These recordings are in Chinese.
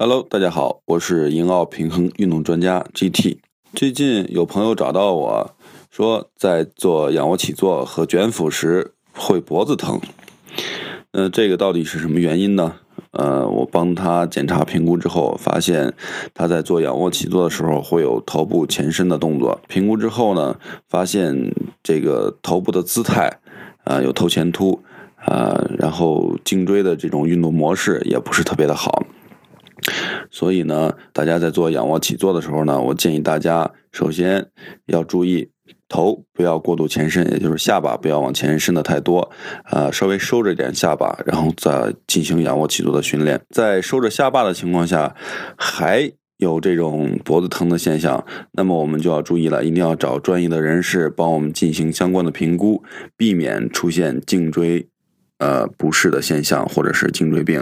Hello，大家好，我是英奥平衡运动专家 GT。最近有朋友找到我说，在做仰卧起坐和卷腹时会脖子疼。那这个到底是什么原因呢？呃，我帮他检查评估之后，发现他在做仰卧起坐的时候会有头部前伸的动作。评估之后呢，发现这个头部的姿态啊有头前凸啊，然后颈椎的这种运动模式也不是特别的好。所以呢，大家在做仰卧起坐的时候呢，我建议大家首先要注意头不要过度前伸，也就是下巴不要往前伸的太多，啊，稍微收着点下巴，然后再进行仰卧起坐的训练。在收着下巴的情况下，还有这种脖子疼的现象，那么我们就要注意了，一定要找专业的人士帮我们进行相关的评估，避免出现颈椎呃不适的现象或者是颈椎病。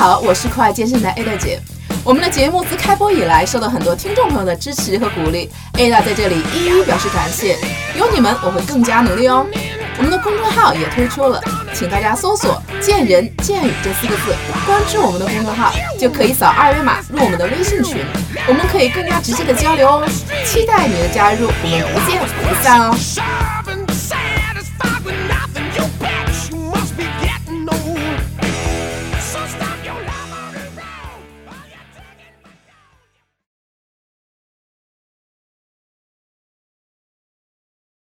好，我是酷爱健身的 Ada 姐。我们的节目自开播以来，受到很多听众朋友的支持和鼓励，Ada 在这里一一表示感谢。有你们，我会更加努力哦。我们的公众号也推出了，请大家搜索“见人见语”这四个字，关注我们的公众号，就可以扫二维码入我们的微信群，我们可以更加直接的交流哦。期待你的加入，我们不见不散哦。